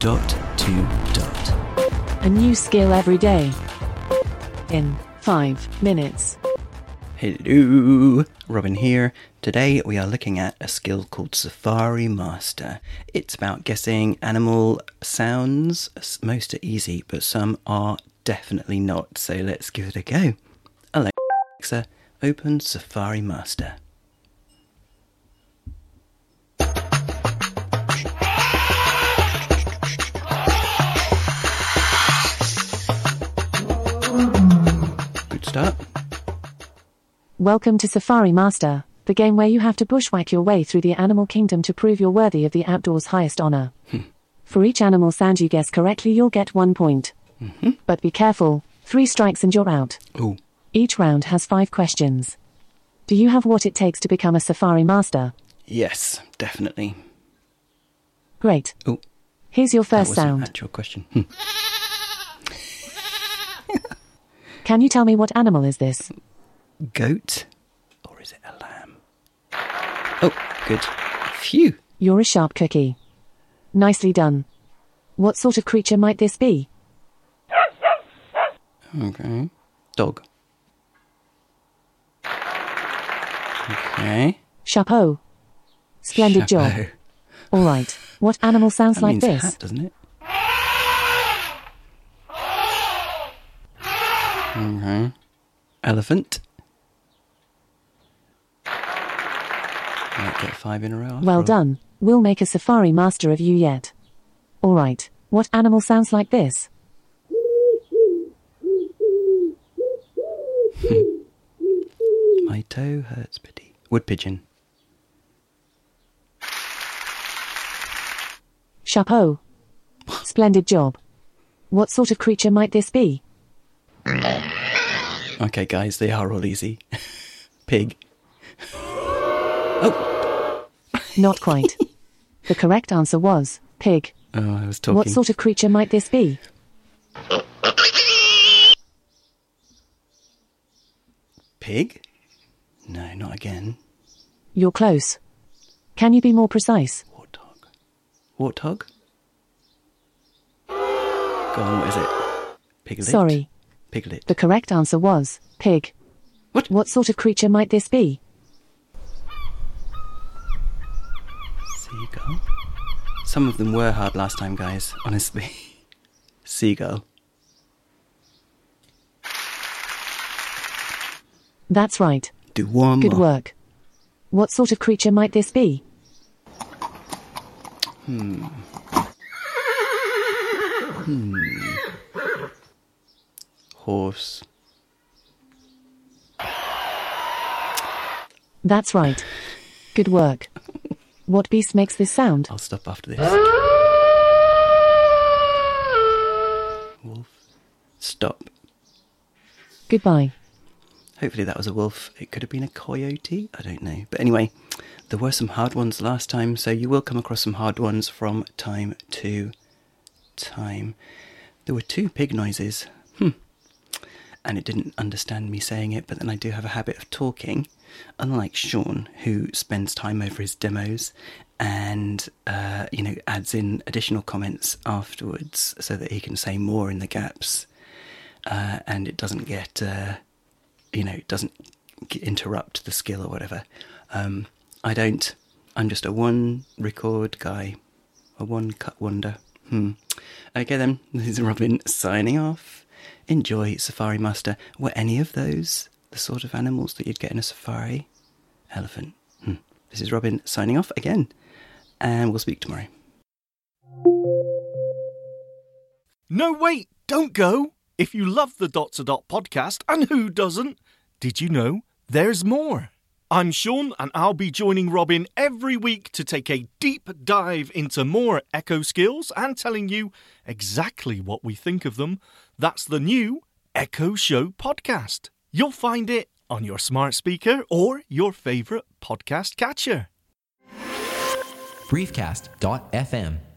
dot to dot. A new skill every day. In five minutes. Hello, Robin here. Today we are looking at a skill called Safari Master. It's about guessing animal sounds. Most are easy, but some are definitely not. So let's give it a go. Alexa, open Safari Master. Start. Welcome to Safari Master, the game where you have to bushwhack your way through the animal kingdom to prove you're worthy of the outdoors' highest honor. For each animal sound you guess correctly, you'll get one point. But be careful, three strikes and you're out. Oh, Each round has five questions. Do you have what it takes to become a Safari Master? yes, definitely. Great. Oh, Here's your that first was sound. an actual question. Hmm. Can you tell me what animal is this? Goat? Or is it a lamb? Oh, good. Phew. You're a sharp cookie. Nicely done. What sort of creature might this be? Okay. Dog. Okay. Chapeau. Splendid job. All right. What animal sounds That like means this? hat, doesn't it? Okay. Elephant. Might get five in a row. after Well all. done. We'll make a safari master of you yet. All right. What animal sounds like this? Hmm. My toe hurts pity. Wood pigeon. Chapeau. Splendid job. What sort of creature might this be? Mm. Okay, guys, they are all easy. Pig. Oh, Not quite. the correct answer was pig. oh, I was talking. What sort of creature might this be? Pig? No, not again. You're close. Can you be more precise? Warthog. Warthog? Go on, what is it? Piglet? Sorry. Piglet. The correct answer was pig. What? What sort of creature might this be? Seagull? Some of them were hard last time, guys, honestly. Seagull. That's right. Do one Good more. work. What sort of creature might this be? Hmm. Hmm. Horse. That's right. Good work. What beast makes this sound? I'll stop after this. Wolf. Stop. Goodbye. Hopefully that was a wolf. It could have been a coyote. I don't know. But anyway, there were some hard ones last time, so you will come across some hard ones from time to time. There were two pig noises. Hmm. And it didn't understand me saying it, but then I do have a habit of talking, unlike Sean, who spends time over his demos and, uh, you know, adds in additional comments afterwards so that he can say more in the gaps. Uh, and it doesn't get uh, you know, doesn't interrupt the skill or whatever. Um, I don't. I'm just a one record guy, a one cut wonder. Hmm. Okay then, this is Robin signing off. Enjoy Safari Master. Were any of those the sort of animals that you'd get in a safari? Elephant. Hmm. This is Robin signing off again, and we'll speak tomorrow. No, wait, don't go. If you love the Dot to Dot podcast, and who doesn't, did you know there's more? I'm Sean, and I'll be joining Robin every week to take a deep dive into more Echo skills and telling you exactly what we think of them. That's the new Echo Show podcast. You'll find it on your smart speaker or your favourite podcast catcher. briefcast.fm